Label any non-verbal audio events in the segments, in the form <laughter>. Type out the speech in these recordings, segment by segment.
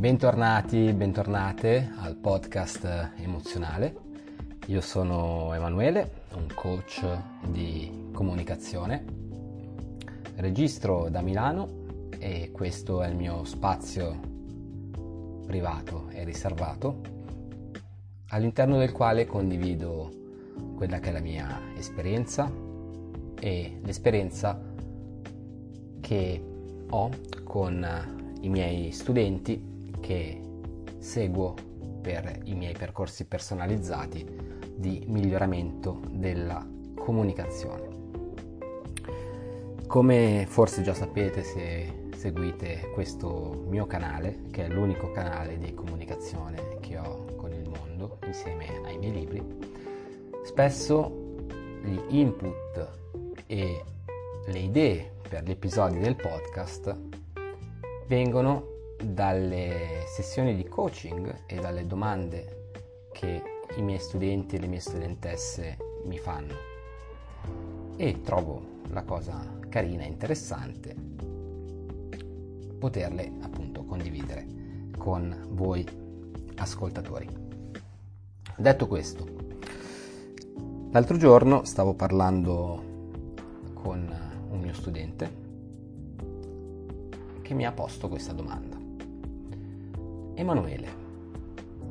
Bentornati, bentornate al podcast emozionale. Io sono Emanuele, un coach di comunicazione. Registro da Milano e questo è il mio spazio privato e riservato all'interno del quale condivido quella che è la mia esperienza e l'esperienza che ho con i miei studenti che seguo per i miei percorsi personalizzati di miglioramento della comunicazione. Come forse già sapete se seguite questo mio canale, che è l'unico canale di comunicazione che ho con il mondo insieme ai miei libri, spesso gli input e le idee per gli episodi del podcast vengono dalle sessioni di coaching e dalle domande che i miei studenti e le mie studentesse mi fanno e trovo la cosa carina e interessante poterle appunto condividere con voi ascoltatori. Detto questo, l'altro giorno stavo parlando con un mio studente che mi ha posto questa domanda. Emanuele,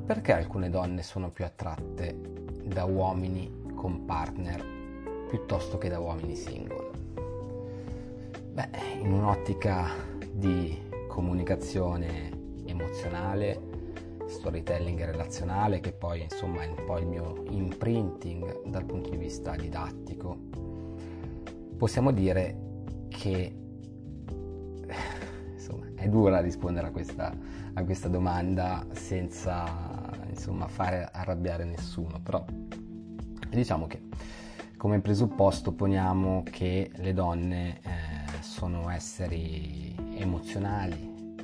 perché alcune donne sono più attratte da uomini con partner piuttosto che da uomini single? Beh, in un'ottica di comunicazione emozionale, storytelling relazionale, che poi insomma è un po' il mio imprinting dal punto di vista didattico, possiamo dire che è dura rispondere a questa a questa domanda senza insomma, fare arrabbiare nessuno, però diciamo che come presupposto poniamo che le donne eh, sono esseri emozionali,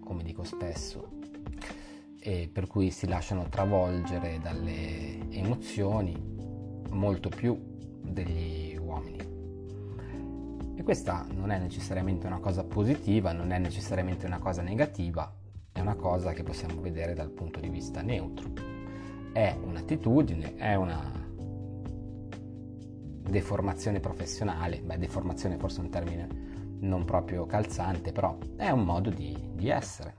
come dico spesso, e per cui si lasciano travolgere dalle emozioni molto più degli uomini. E questa non è necessariamente una cosa positiva, non è necessariamente una cosa negativa, è una cosa che possiamo vedere dal punto di vista neutro. È un'attitudine, è una deformazione professionale, beh deformazione forse è un termine non proprio calzante, però è un modo di, di essere,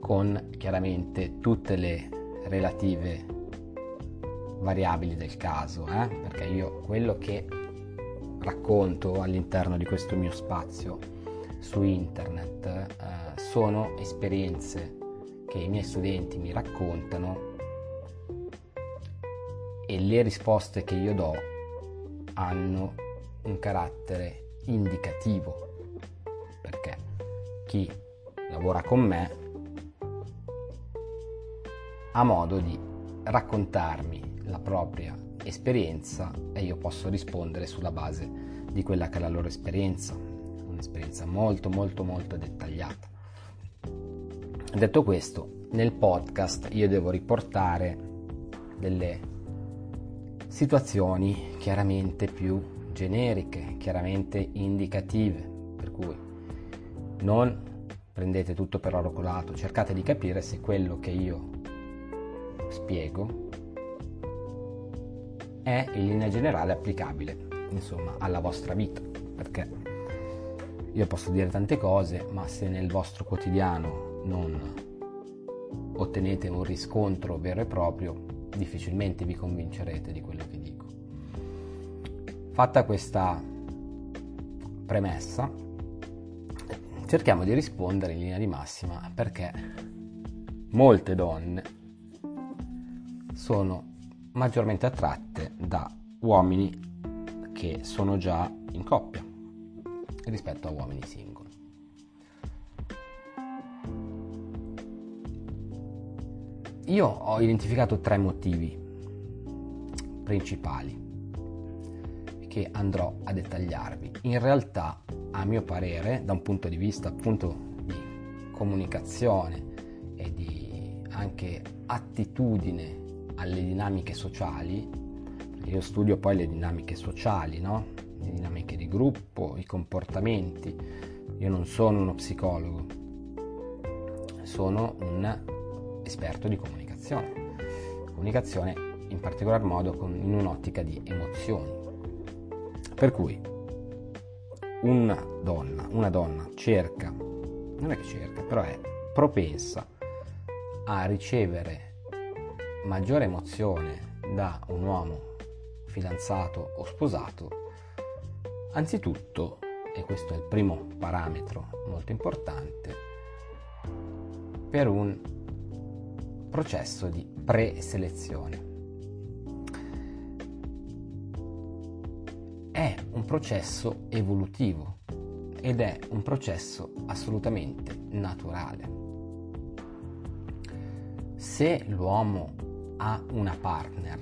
con chiaramente tutte le relative variabili del caso, eh? perché io quello che racconto all'interno di questo mio spazio su internet eh, sono esperienze che i miei studenti mi raccontano e le risposte che io do hanno un carattere indicativo perché chi lavora con me ha modo di raccontarmi la propria esperienza e io posso rispondere sulla base di quella che è la loro esperienza, un'esperienza molto molto molto dettagliata. Detto questo, nel podcast io devo riportare delle situazioni chiaramente più generiche, chiaramente indicative, per cui non prendete tutto per oro colato, cercate di capire se quello che io spiego è in linea generale applicabile, insomma, alla vostra vita, perché io posso dire tante cose, ma se nel vostro quotidiano non ottenete un riscontro vero e proprio, difficilmente vi convincerete di quello che dico. Fatta questa premessa, cerchiamo di rispondere in linea di massima perché molte donne sono maggiormente attratte da uomini che sono già in coppia rispetto a uomini singoli. Io ho identificato tre motivi principali che andrò a dettagliarvi. In realtà, a mio parere, da un punto di vista appunto di comunicazione e di anche attitudine alle dinamiche sociali, io studio poi le dinamiche sociali, no? le dinamiche di gruppo, i comportamenti, io non sono uno psicologo, sono un esperto di comunicazione. Comunicazione in particolar modo con, in un'ottica di emozioni. Per cui una donna, una donna cerca, non è che cerca, però è propensa a ricevere maggiore emozione da un uomo fidanzato o sposato, anzitutto, e questo è il primo parametro molto importante, per un processo di preselezione. È un processo evolutivo ed è un processo assolutamente naturale. Se l'uomo ha una partner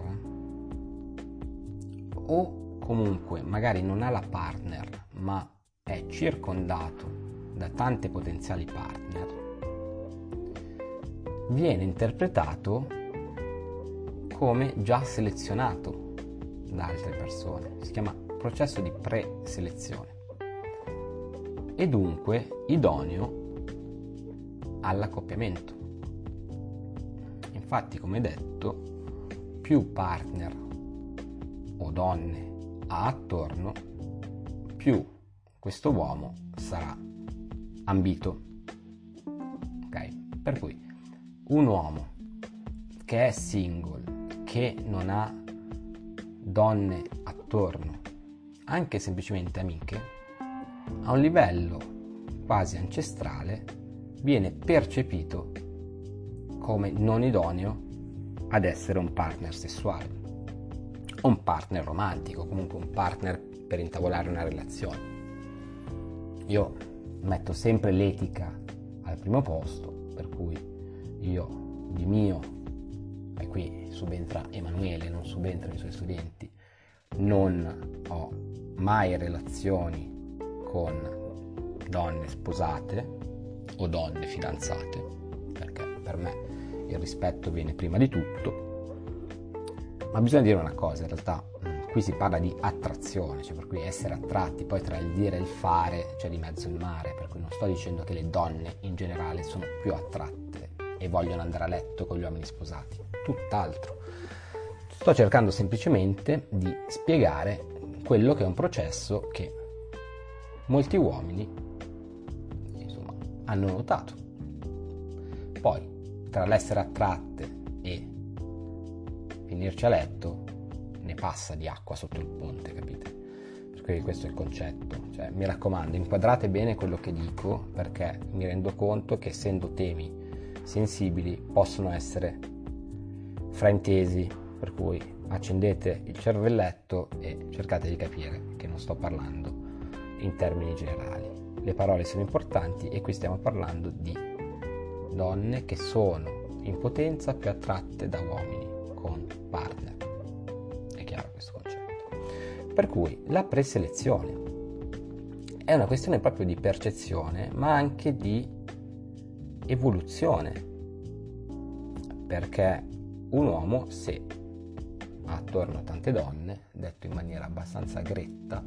o comunque magari non ha la partner ma è circondato da tante potenziali partner, viene interpretato come già selezionato da altre persone. Si chiama processo di preselezione e dunque idoneo all'accoppiamento. Infatti, come detto, più partner o donne ha attorno, più questo uomo sarà ambito. Ok? Per cui un uomo che è single, che non ha donne attorno, anche semplicemente amiche, a un livello quasi ancestrale viene percepito come non idoneo ad essere un partner sessuale un partner romantico, comunque un partner per intavolare una relazione. Io metto sempre l'etica al primo posto, per cui io di mio, e qui subentra Emanuele, non subentrano i suoi studenti, non ho mai relazioni con donne sposate o donne fidanzate, perché per me il rispetto viene prima di tutto. Ma bisogna dire una cosa, in realtà qui si parla di attrazione, cioè per cui essere attratti, poi tra il dire e il fare c'è di mezzo il mare, per cui non sto dicendo che le donne in generale sono più attratte e vogliono andare a letto con gli uomini sposati, tutt'altro. Sto cercando semplicemente di spiegare quello che è un processo che molti uomini insomma, hanno notato. Poi, tra l'essere attratte e finirci a letto, ne passa di acqua sotto il ponte, capite? Per cui questo è il concetto. Cioè, mi raccomando, inquadrate bene quello che dico perché mi rendo conto che essendo temi sensibili possono essere fraintesi, per cui accendete il cervelletto e cercate di capire che non sto parlando in termini generali. Le parole sono importanti e qui stiamo parlando di donne che sono in potenza più attratte da uomini con partner chiaro questo concetto. Per cui la preselezione è una questione proprio di percezione, ma anche di evoluzione. Perché un uomo, se ha attorno a tante donne, detto in maniera abbastanza gretta,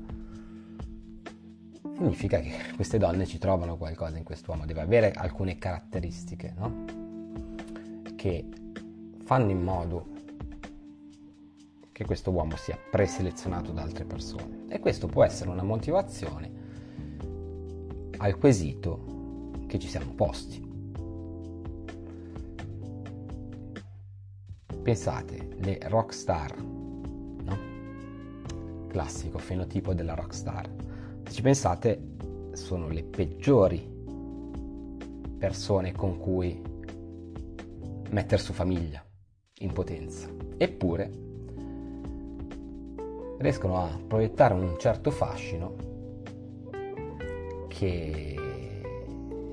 significa che queste donne ci trovano qualcosa in quest'uomo, deve avere alcune caratteristiche, no? Che fanno in modo che questo uomo sia preselezionato da altre persone. E questo può essere una motivazione al quesito che ci siamo posti. Pensate, le rock star, no? Classico fenotipo della rock star. Se ci pensate, sono le peggiori persone con cui mettere su famiglia in potenza. Eppure riescono a proiettare un certo fascino che,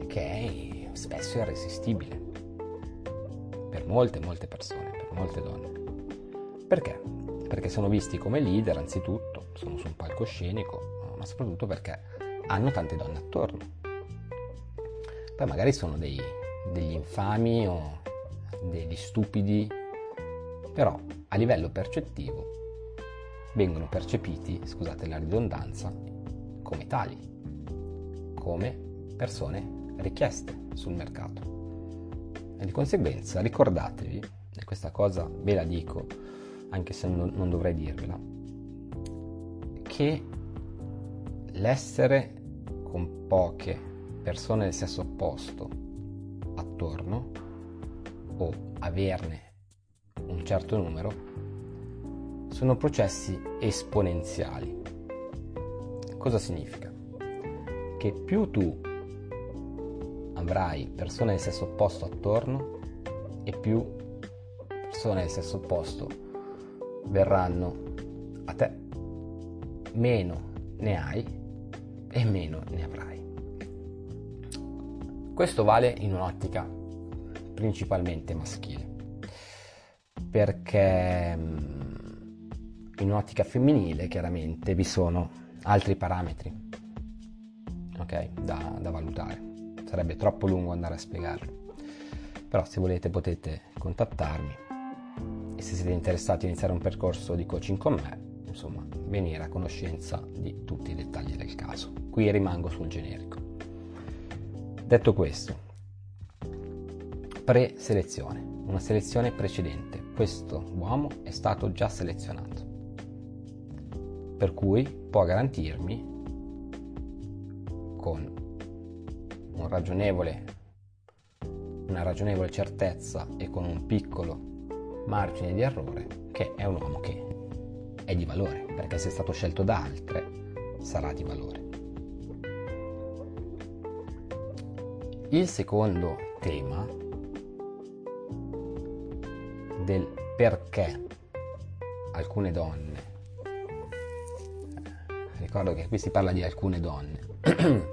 che è spesso irresistibile per molte, molte persone, per molte donne. Perché? Perché sono visti come leader anzitutto, sono su un palcoscenico, ma soprattutto perché hanno tante donne attorno. Poi magari sono dei, degli infami o degli stupidi, però a livello percettivo vengono percepiti, scusate la ridondanza, come tali, come persone richieste sul mercato. E di conseguenza ricordatevi, e questa cosa ve la dico anche se non, non dovrei dirvela, che l'essere con poche persone del sesso opposto attorno o averne un certo numero sono processi esponenziali. Cosa significa? Che più tu avrai persone del sesso opposto attorno e più persone del sesso opposto verranno a te, meno ne hai e meno ne avrai. Questo vale in un'ottica principalmente maschile, perché mm, in un'ottica femminile chiaramente vi sono altri parametri okay, da, da valutare. Sarebbe troppo lungo andare a spiegarli. Però se volete potete contattarmi e se siete interessati a iniziare un percorso di coaching con me, insomma, venire a conoscenza di tutti i dettagli del caso. Qui rimango sul generico. Detto questo, pre-selezione, una selezione precedente. Questo uomo è stato già selezionato per cui può garantirmi con un ragionevole, una ragionevole certezza e con un piccolo margine di errore che è un uomo che è di valore, perché se è stato scelto da altre sarà di valore. Il secondo tema del perché alcune donne ricordo che qui si parla di alcune donne, <clears throat>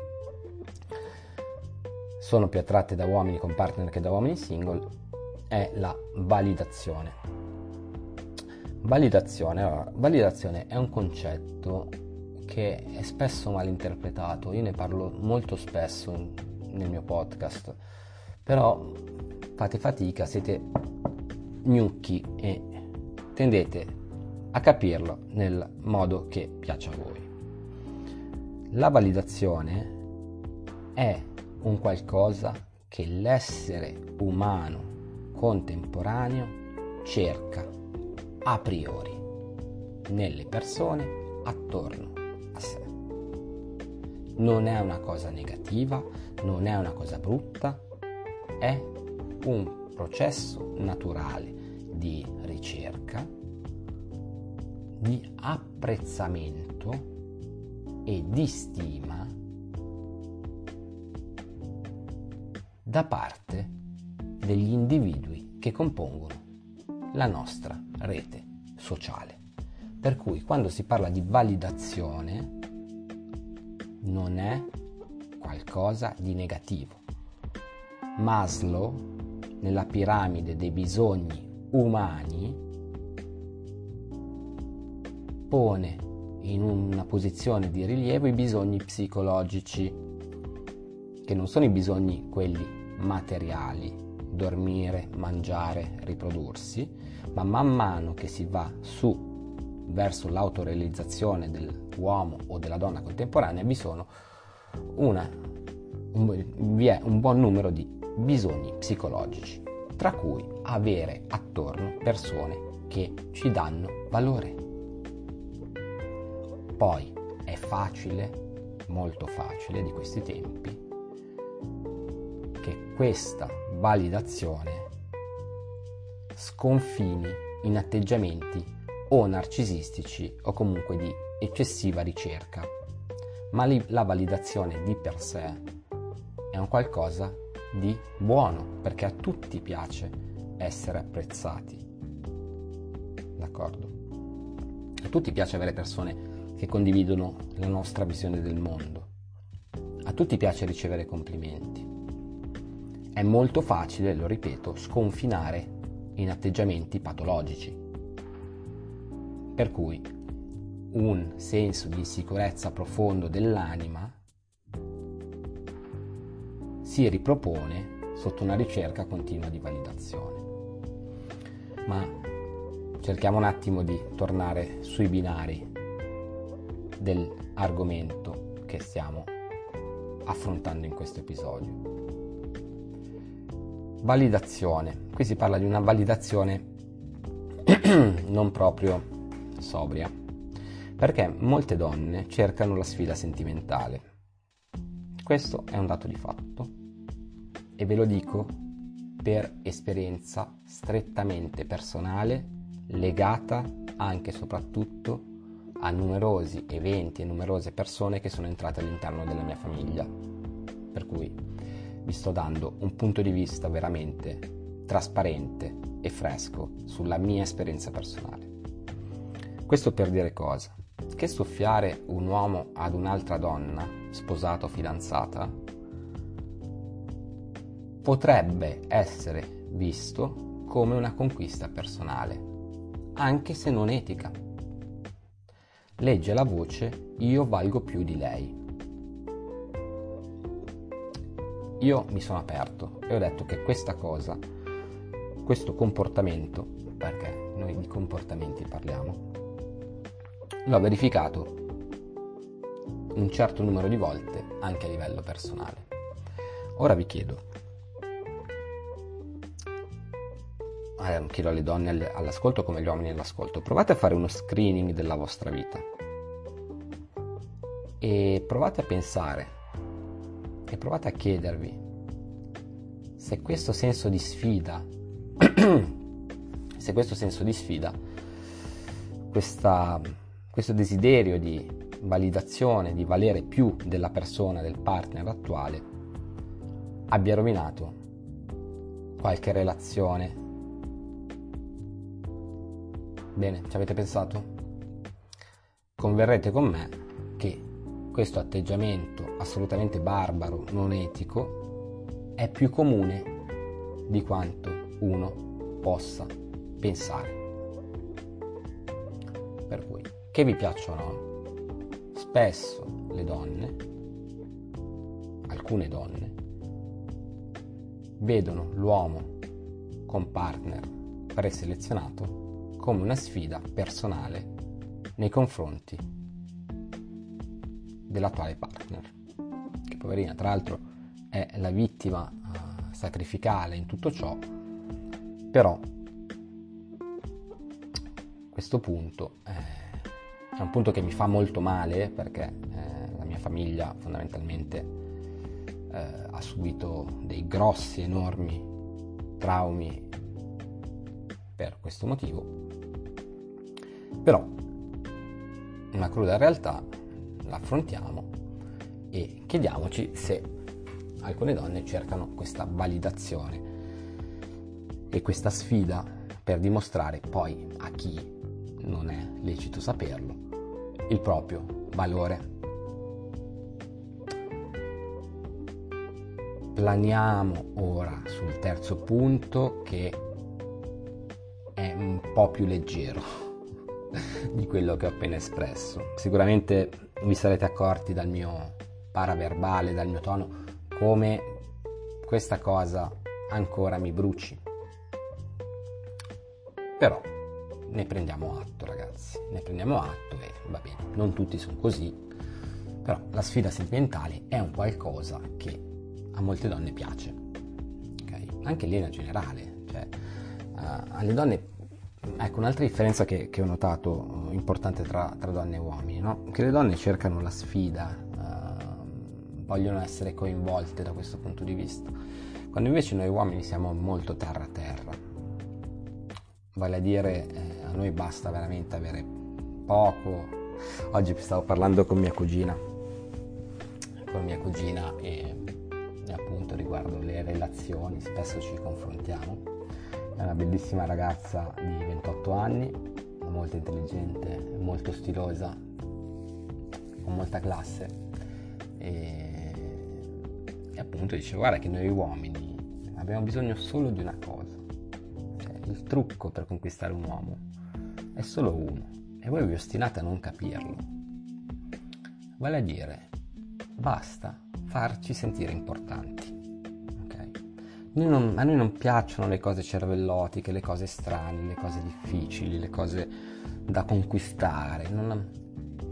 sono più attratte da uomini con partner che da uomini single, è la validazione. Validazione, allora, validazione è un concetto che è spesso mal interpretato, io ne parlo molto spesso nel mio podcast, però fate fatica, siete gnocchi e tendete a capirlo nel modo che piace a voi. La validazione è un qualcosa che l'essere umano contemporaneo cerca a priori nelle persone attorno a sé. Non è una cosa negativa, non è una cosa brutta, è un processo naturale di ricerca, di apprezzamento e di stima da parte degli individui che compongono la nostra rete sociale. Per cui quando si parla di validazione non è qualcosa di negativo. Maslow, nella piramide dei bisogni umani, pone in una posizione di rilievo i bisogni psicologici, che non sono i bisogni quelli materiali, dormire, mangiare, riprodursi, ma man mano che si va su verso l'autorealizzazione dell'uomo o della donna contemporanea vi sono una, un, vi è un buon numero di bisogni psicologici, tra cui avere attorno persone che ci danno valore. Poi è facile, molto facile di questi tempi, che questa validazione sconfini in atteggiamenti o narcisistici o comunque di eccessiva ricerca. Ma la validazione di per sé è un qualcosa di buono perché a tutti piace essere apprezzati. D'accordo? A tutti piace avere persone che condividono la nostra visione del mondo. A tutti piace ricevere complimenti. È molto facile, lo ripeto, sconfinare in atteggiamenti patologici. Per cui un senso di insicurezza profondo dell'anima si ripropone sotto una ricerca continua di validazione. Ma cerchiamo un attimo di tornare sui binari dell'argomento che stiamo affrontando in questo episodio. validazione. Qui si parla di una validazione <clears throat> non proprio sobria, perché molte donne cercano la sfida sentimentale. Questo è un dato di fatto e ve lo dico per esperienza strettamente personale legata anche e soprattutto a numerosi eventi e numerose persone che sono entrate all'interno della mia famiglia. Per cui vi sto dando un punto di vista veramente trasparente e fresco sulla mia esperienza personale. Questo per dire cosa? Che soffiare un uomo ad un'altra donna, sposata o fidanzata, potrebbe essere visto come una conquista personale, anche se non etica. Legge la voce io valgo più di lei. Io mi sono aperto e ho detto che questa cosa, questo comportamento, perché noi di comportamenti parliamo, l'ho verificato un certo numero di volte anche a livello personale. Ora vi chiedo, eh, chiedo alle donne all'ascolto come agli uomini all'ascolto, provate a fare uno screening della vostra vita e provate a pensare e provate a chiedervi se questo senso di sfida, se questo senso di sfida, questa, questo desiderio di validazione, di valere più della persona, del partner attuale, abbia rovinato qualche relazione Bene, ci avete pensato? Converrete con me che questo atteggiamento assolutamente barbaro, non etico, è più comune di quanto uno possa pensare. Per cui, che vi piaccia o no, spesso le donne, alcune donne, vedono l'uomo con partner preselezionato come una sfida personale nei confronti dell'attuale partner, che poverina tra l'altro è la vittima uh, sacrificale in tutto ciò, però questo punto eh, è un punto che mi fa molto male perché eh, la mia famiglia fondamentalmente eh, ha subito dei grossi, enormi traumi per questo motivo. Però una cruda realtà l'affrontiamo e chiediamoci se alcune donne cercano questa validazione e questa sfida per dimostrare poi a chi non è lecito saperlo il proprio valore. Planiamo ora sul terzo punto che è un po' più leggero <laughs> di quello che ho appena espresso. Sicuramente vi sarete accorti dal mio paraverbale, dal mio tono, come questa cosa ancora mi bruci. Però ne prendiamo atto, ragazzi, ne prendiamo atto e va bene, non tutti sono così, però la sfida sentimentale è un qualcosa che a molte donne piace, okay? anche lì in generale, cioè, uh, alle donne Ecco, un'altra differenza che, che ho notato eh, importante tra, tra, donne e uomini, no? che le donne cercano la sfida, uh, vogliono essere coinvolte da questo punto di vista, quando invece noi uomini siamo molto terra a terra. Vale a dire, eh, a noi basta veramente avere poco. Oggi stavo parlando con mia cugina, con mia cugina e, e appunto riguardo le relazioni, spesso ci confrontiamo è una bellissima ragazza di 28 anni, molto intelligente, molto stilosa, con molta classe e, e appunto dice guarda che noi uomini abbiamo bisogno solo di una cosa, il trucco per conquistare un uomo è solo uno e voi vi ostinate a non capirlo. Vale a dire, basta farci sentire importanti. Noi non, a noi non piacciono le cose cervellotiche, le cose strane, le cose difficili, le cose da conquistare. Non,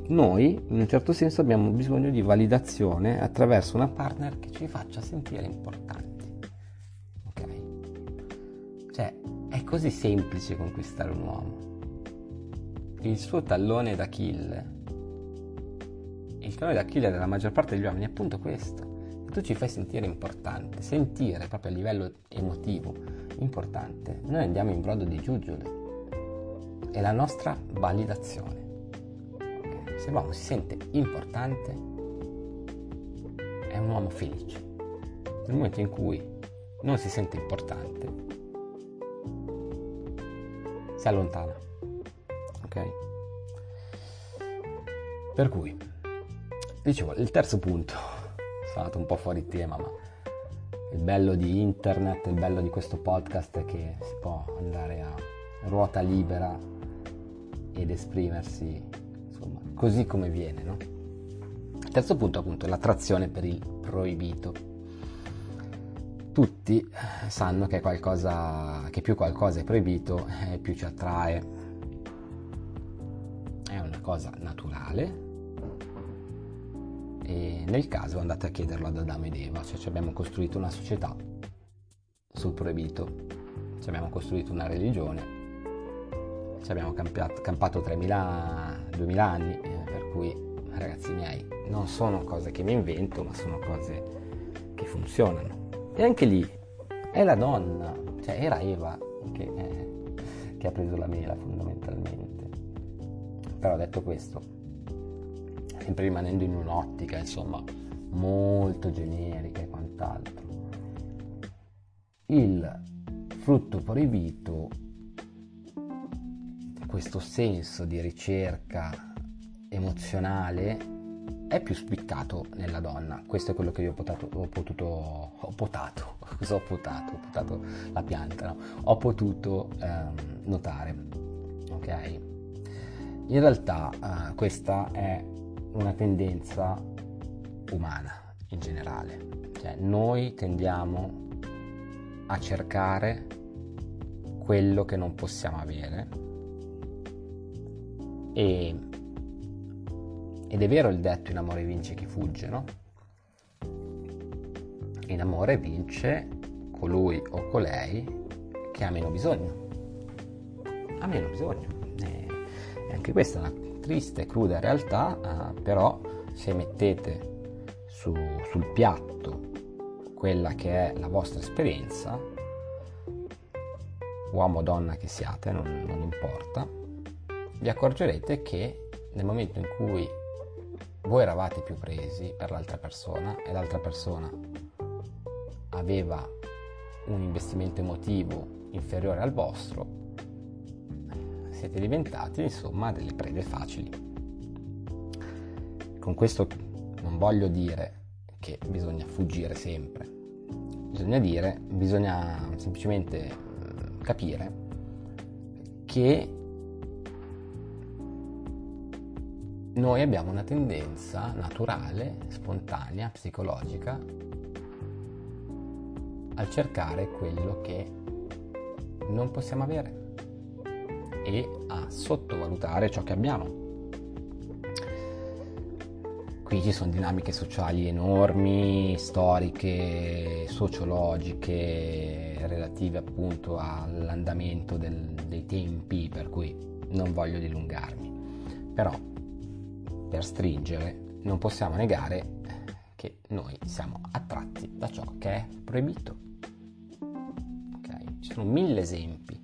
noi, in un certo senso, abbiamo bisogno di validazione attraverso una partner che ci faccia sentire importanti. Così semplice conquistare un uomo. Il suo tallone d'Achille, il tallone d'Achille della maggior parte degli uomini è appunto questo. Tu ci fai sentire importante, sentire proprio a livello emotivo importante. Noi andiamo in brodo di giuggiole. È la nostra validazione. Se l'uomo si sente importante, è un uomo felice. Nel momento in cui non si sente importante, si allontana. Ok? Per cui, dicevo, il terzo punto, sono andato un po' fuori tema, ma il bello di internet, il bello di questo podcast è che si può andare a ruota libera ed esprimersi insomma così come viene, no? Il terzo punto appunto è l'attrazione per il proibito tutti sanno che, qualcosa, che più qualcosa è proibito, eh, più ci attrae. È una cosa naturale. E nel caso andate a chiederlo ad Adamo ed Eva, cioè abbiamo costruito una società sul proibito, ci abbiamo costruito una religione, ci abbiamo campiato, campato 3.000-2.000 anni, eh, per cui ragazzi miei non sono cose che mi invento, ma sono cose che funzionano. E anche lì è la donna, cioè era Eva che, eh, che ha preso la mela fondamentalmente. Però detto questo, sempre rimanendo in un'ottica insomma molto generica e quant'altro, il frutto proibito, questo senso di ricerca emozionale è più spiccato nella donna. Questo è quello che io ho potato, ho potuto, ho potato, <laughs> cosa ho potato? Ho potato la pianta, no? Ho potuto ehm, notare, ok? In realtà eh, questa è una tendenza umana in generale, cioè noi tendiamo a cercare quello che non possiamo avere e ed è vero il detto in amore vince chi fugge, no? In amore vince colui o colei che ha meno bisogno. Ha meno bisogno. E anche questa è una triste, cruda realtà, uh, però se mettete su, sul piatto quella che è la vostra esperienza, uomo o donna che siate, non, non importa, vi accorgerete che nel momento in cui voi eravate più presi per l'altra persona e l'altra persona aveva un investimento emotivo inferiore al vostro, siete diventati insomma delle prede facili. Con questo non voglio dire che bisogna fuggire sempre, bisogna dire, bisogna semplicemente eh, capire che noi abbiamo una tendenza naturale, spontanea, psicologica al cercare quello che non possiamo avere e a sottovalutare ciò che abbiamo. Qui ci sono dinamiche sociali enormi, storiche, sociologiche, relative appunto all'andamento del, dei tempi, per cui non voglio dilungarmi. Però per stringere, non possiamo negare che noi siamo attratti da ciò che è proibito. Okay? Ci sono mille esempi.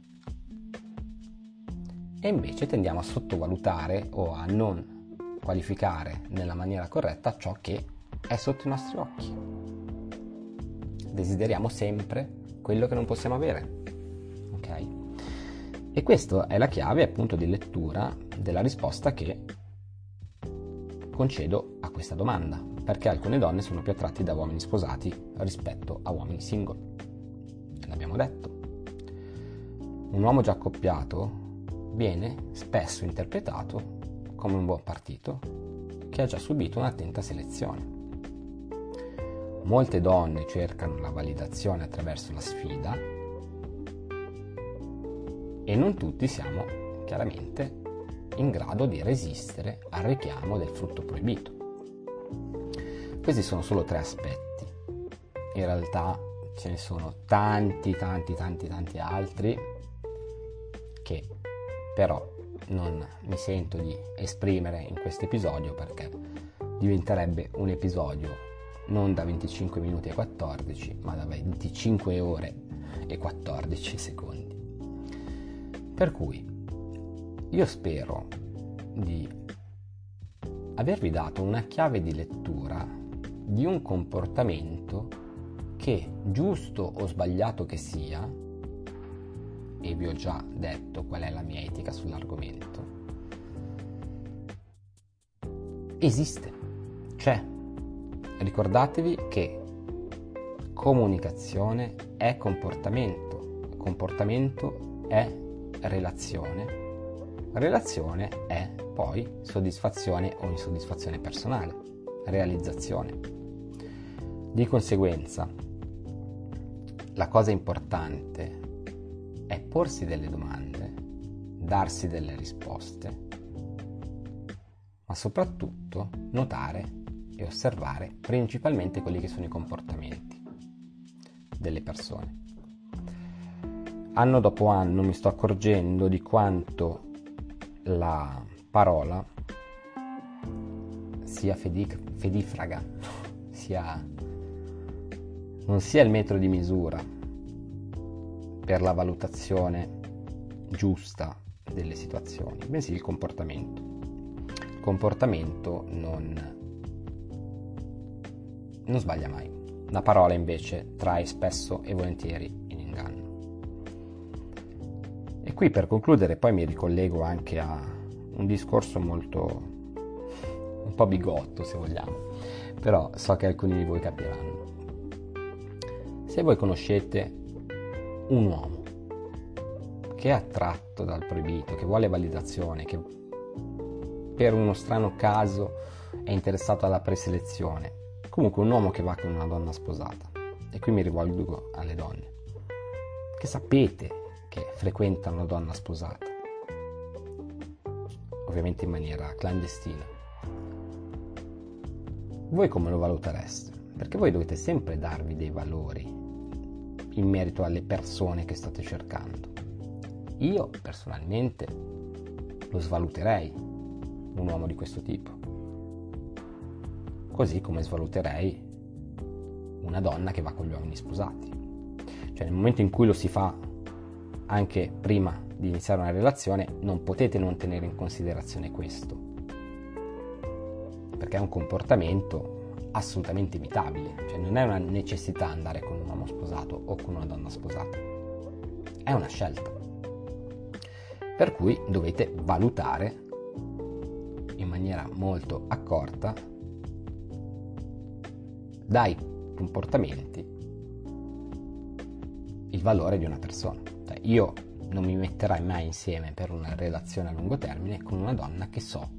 E invece tendiamo a sottovalutare o a non qualificare nella maniera corretta ciò che è sotto i nostri occhi. Desideriamo sempre quello che non possiamo avere. Ok? E questa è la chiave appunto di lettura della risposta che concedo a questa domanda, perché alcune donne sono più attratti da uomini sposati rispetto a uomini single. L'abbiamo detto. Un uomo già accoppiato viene spesso interpretato come un buon partito che ha già subito un'attenta selezione. Molte donne cercano la validazione attraverso la sfida e non tutti siamo chiaramente in grado di resistere al richiamo del frutto proibito. Questi sono solo tre aspetti. In realtà ce ne sono tanti, tanti, tanti, tanti altri che però non mi sento di esprimere in questo episodio perché diventerebbe un episodio non da 25 minuti e 14, ma da 25 ore e 14 secondi. Per cui io spero di avervi dato una chiave di lettura di un comportamento che, giusto o sbagliato che sia, e vi ho già detto qual è la mia etica sull'argomento, esiste, c'è. Ricordatevi che comunicazione è comportamento, comportamento è relazione, relazione è poi soddisfazione o insoddisfazione personale, realizzazione. Di conseguenza, la cosa importante è porsi delle domande, darsi delle risposte, ma soprattutto notare e osservare principalmente quelli che sono i comportamenti delle persone. Anno dopo anno mi sto accorgendo di quanto la parola sia fedic- fedifraga, sia, non sia il metro di misura per la valutazione giusta delle situazioni, bensì il comportamento. Il comportamento non, non sbaglia mai. La parola invece trae spesso e volentieri qui per concludere poi mi ricollego anche a un discorso molto un po' bigotto se vogliamo, però so che alcuni di voi capiranno. Se voi conoscete un uomo che è attratto dal proibito, che vuole validazione, che per uno strano caso è interessato alla preselezione, comunque un uomo che va con una donna sposata, e qui mi rivolgo alle donne, che sapete che frequenta una donna sposata, ovviamente in maniera clandestina, voi come lo valutereste? Perché voi dovete sempre darvi dei valori in merito alle persone che state cercando. Io personalmente lo svaluterei un uomo di questo tipo, così come svaluterei una donna che va con gli uomini sposati. Cioè nel momento in cui lo si fa anche prima di iniziare una relazione, non potete non tenere in considerazione questo, perché è un comportamento assolutamente evitabile, cioè non è una necessità andare con un uomo sposato o con una donna sposata, è una scelta. Per cui dovete valutare in maniera molto accorta dai comportamenti il valore di una persona. Io non mi metterai mai insieme per una relazione a lungo termine con una donna che so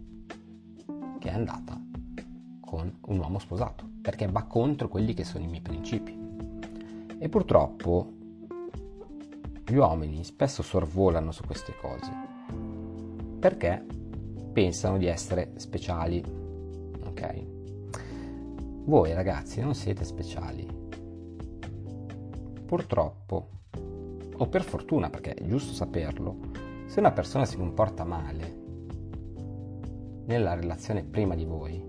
che è andata con un uomo sposato, perché va contro quelli che sono i miei principi. E purtroppo gli uomini spesso sorvolano su queste cose, perché pensano di essere speciali, ok? Voi ragazzi non siete speciali. Purtroppo o per fortuna, perché è giusto saperlo, se una persona si comporta male nella relazione prima di voi,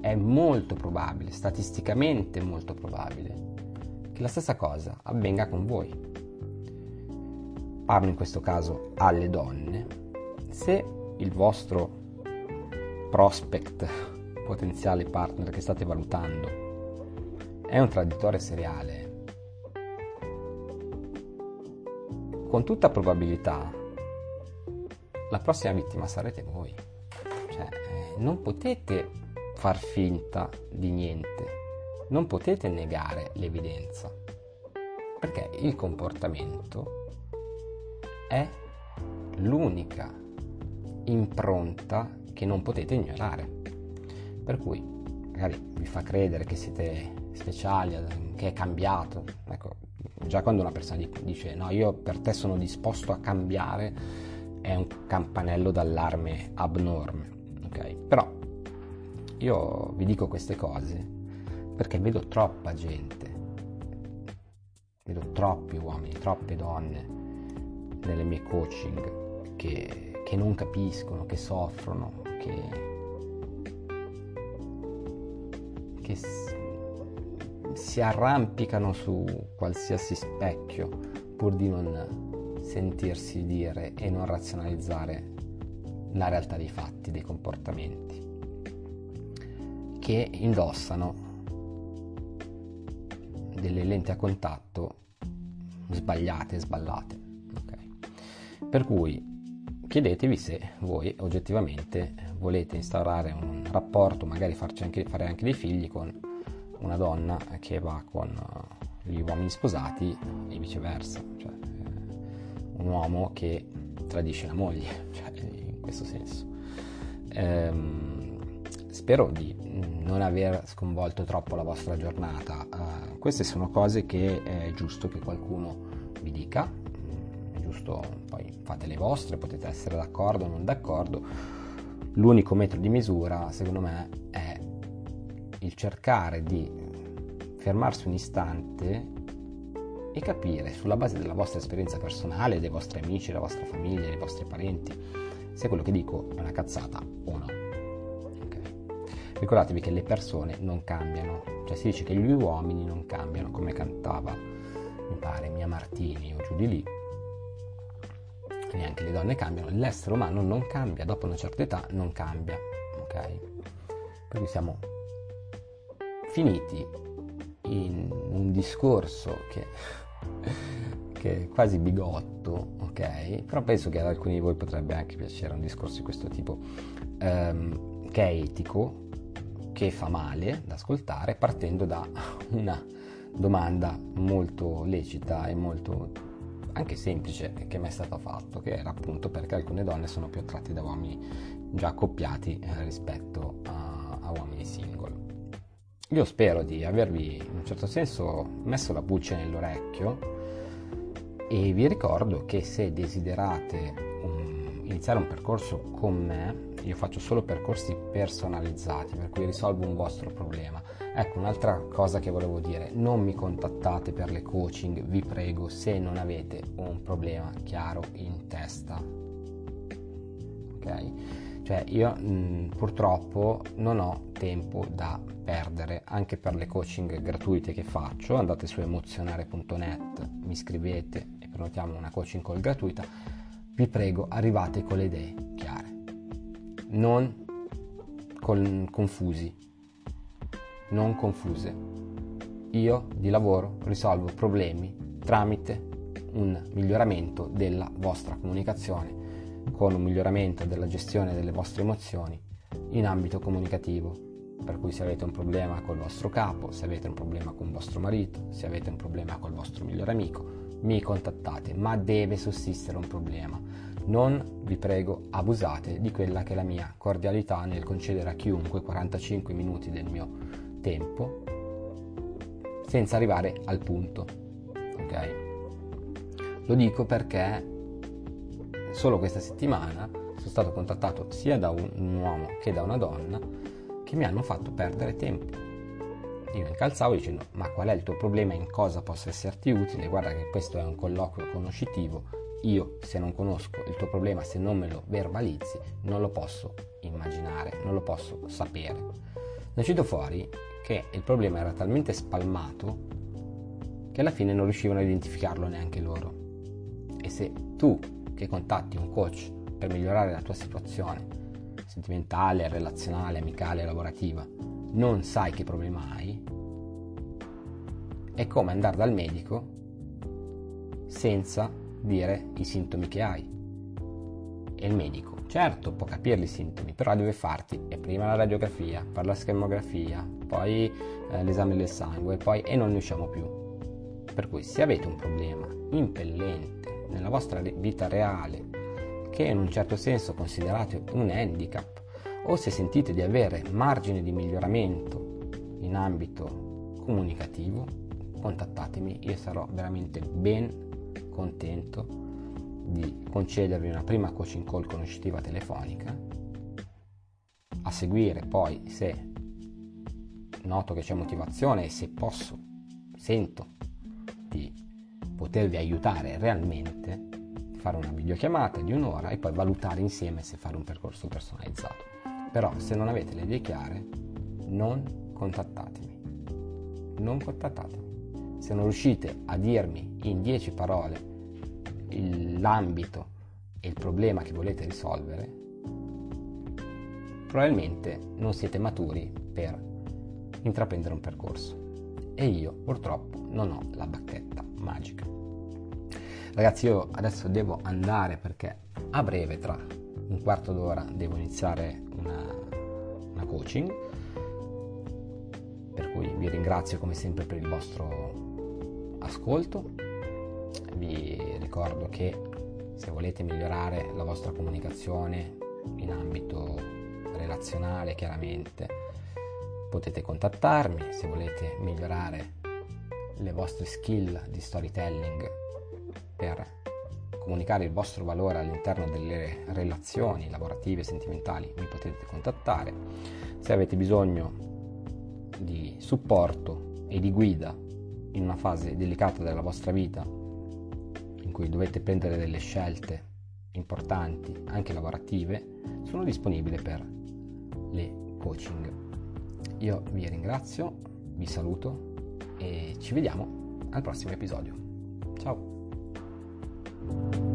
è molto probabile, statisticamente molto probabile, che la stessa cosa avvenga con voi. Parlo in questo caso alle donne. Se il vostro prospect, potenziale partner che state valutando, è un traditore seriale, con tutta probabilità la prossima vittima sarete voi. Cioè, eh, non potete far finta di niente, non potete negare l'evidenza, perché il comportamento è l'unica impronta che non potete ignorare. Per cui magari vi fa credere che siete speciali, che è cambiato. Ecco, Già quando una persona dice no, io per te sono disposto a cambiare, è un campanello d'allarme abnorme, ok? Però io vi dico queste cose perché vedo troppa gente vedo troppi uomini, troppe donne nelle mie coaching che, che non capiscono, che soffrono, che, che si arrampicano su qualsiasi specchio pur di non sentirsi dire e non razionalizzare la realtà dei fatti, dei comportamenti, che indossano delle lenti a contatto sbagliate, sballate. Okay? Per cui chiedetevi se voi oggettivamente volete instaurare un rapporto, magari anche, fare anche dei figli con una donna che va con uh, gli uomini sposati e viceversa, cioè eh, un uomo che tradisce la moglie, <laughs> cioè in questo senso. Ehm, spero di non aver sconvolto troppo la vostra giornata. Uh, queste sono cose che è giusto che qualcuno vi dica, è giusto poi fate le vostre, potete essere d'accordo o non d'accordo. L'unico metro di misura, secondo me, è il cercare di fermarsi un istante e capire sulla base della vostra esperienza personale, dei vostri amici, della vostra famiglia, dei vostri parenti, se quello che dico è una cazzata o no. Okay. Ricordatevi che le persone non cambiano, cioè si dice che gli uomini non cambiano, come cantava, mi pare, Mia Martini o giù di lì, neanche le donne cambiano, l'essere umano non cambia, dopo una certa età non cambia, ok? Per cui siamo finiti in un discorso che, che, è quasi bigotto, ok? Però penso che ad alcuni di voi potrebbe anche piacere un discorso di questo tipo, ehm, che è etico, che fa male da ascoltare, partendo da una domanda molto lecita e molto anche semplice che mi è stato fatto, che era appunto perché alcune donne sono più attratte da uomini già accoppiati eh, rispetto a, a uomini single. Io spero di avervi in un certo senso messo la buccia nell'orecchio e vi ricordo che se desiderate un, iniziare un percorso con me, io faccio solo percorsi personalizzati, per cui risolvo un vostro problema. Ecco, un'altra cosa che volevo dire, non mi contattate per le coaching, vi prego, se non avete un problema chiaro in testa. Ok? Cioè io mh, purtroppo non ho tempo da perdere anche per le coaching gratuite che faccio. Andate su emozionare.net, mi scrivete e prenotiamo una coaching call gratuita. Vi prego, arrivate con le idee chiare, non con, confusi, non confuse. Io di lavoro risolvo problemi tramite un miglioramento della vostra comunicazione con un miglioramento della gestione delle vostre emozioni in ambito comunicativo. Per cui se avete un problema col vostro capo, se avete un problema con vostro marito, se avete un problema col vostro migliore amico, mi contattate, ma deve sussistere un problema. Non vi prego abusate di quella che è la mia cordialità nel concedere a chiunque 45 minuti del mio tempo senza arrivare al punto. Ok? Lo dico perché solo questa settimana sono stato contattato sia da un, uomo che da una donna che mi hanno fatto perdere tempo. Io incalzavo dicendo ma qual è il tuo problema, in cosa posso esserti utile, guarda che questo è un colloquio conoscitivo, io se non conosco il tuo problema, se non me lo verbalizzi, non lo posso immaginare, non lo posso sapere. Ne uscito fuori che il problema era talmente spalmato che alla fine non riuscivano a identificarlo neanche loro. E se tu che contatti un coach per migliorare la tua situazione sentimentale, relazionale, amicale, lavorativa, non sai che problema hai, è come andare dal medico senza dire i sintomi che hai. E il medico, certo, può capire i sintomi, però deve farti e prima la radiografia, poi la schermografia, poi eh, l'esame del sangue, poi e non ne usciamo più. Per cui se avete un problema impellente nella vostra vita reale che in un certo senso considerate un handicap o se sentite di avere margine di miglioramento in ambito comunicativo, contattatemi, io sarò veramente ben contento di concedervi una prima coaching call conoscitiva telefonica, a seguire poi se noto che c'è motivazione e se posso, sento potervi aiutare realmente, fare una videochiamata di un'ora e poi valutare insieme se fare un percorso personalizzato. Però se non avete le idee chiare, non contattatemi. Non contattatemi. Se non riuscite a dirmi in 10 parole l'ambito e il problema che volete risolvere, probabilmente non siete maturi per intraprendere un percorso. E io purtroppo non ho la bacchetta magica. Ragazzi, io adesso devo andare perché a breve, tra un quarto d'ora, devo iniziare una, una coaching. Per cui vi ringrazio come sempre per il vostro ascolto. Vi ricordo che se volete migliorare la vostra comunicazione in ambito relazionale, chiaramente potete contattarmi. Se volete migliorare le vostre skill di storytelling per comunicare il vostro valore all'interno delle relazioni lavorative e sentimentali, mi potete contattare. Se avete bisogno di supporto e di guida in una fase delicata della vostra vita, in cui dovete prendere delle scelte importanti, anche lavorative, sono disponibile per le coaching. Io vi ringrazio, vi saluto e ci vediamo al prossimo episodio. Ciao!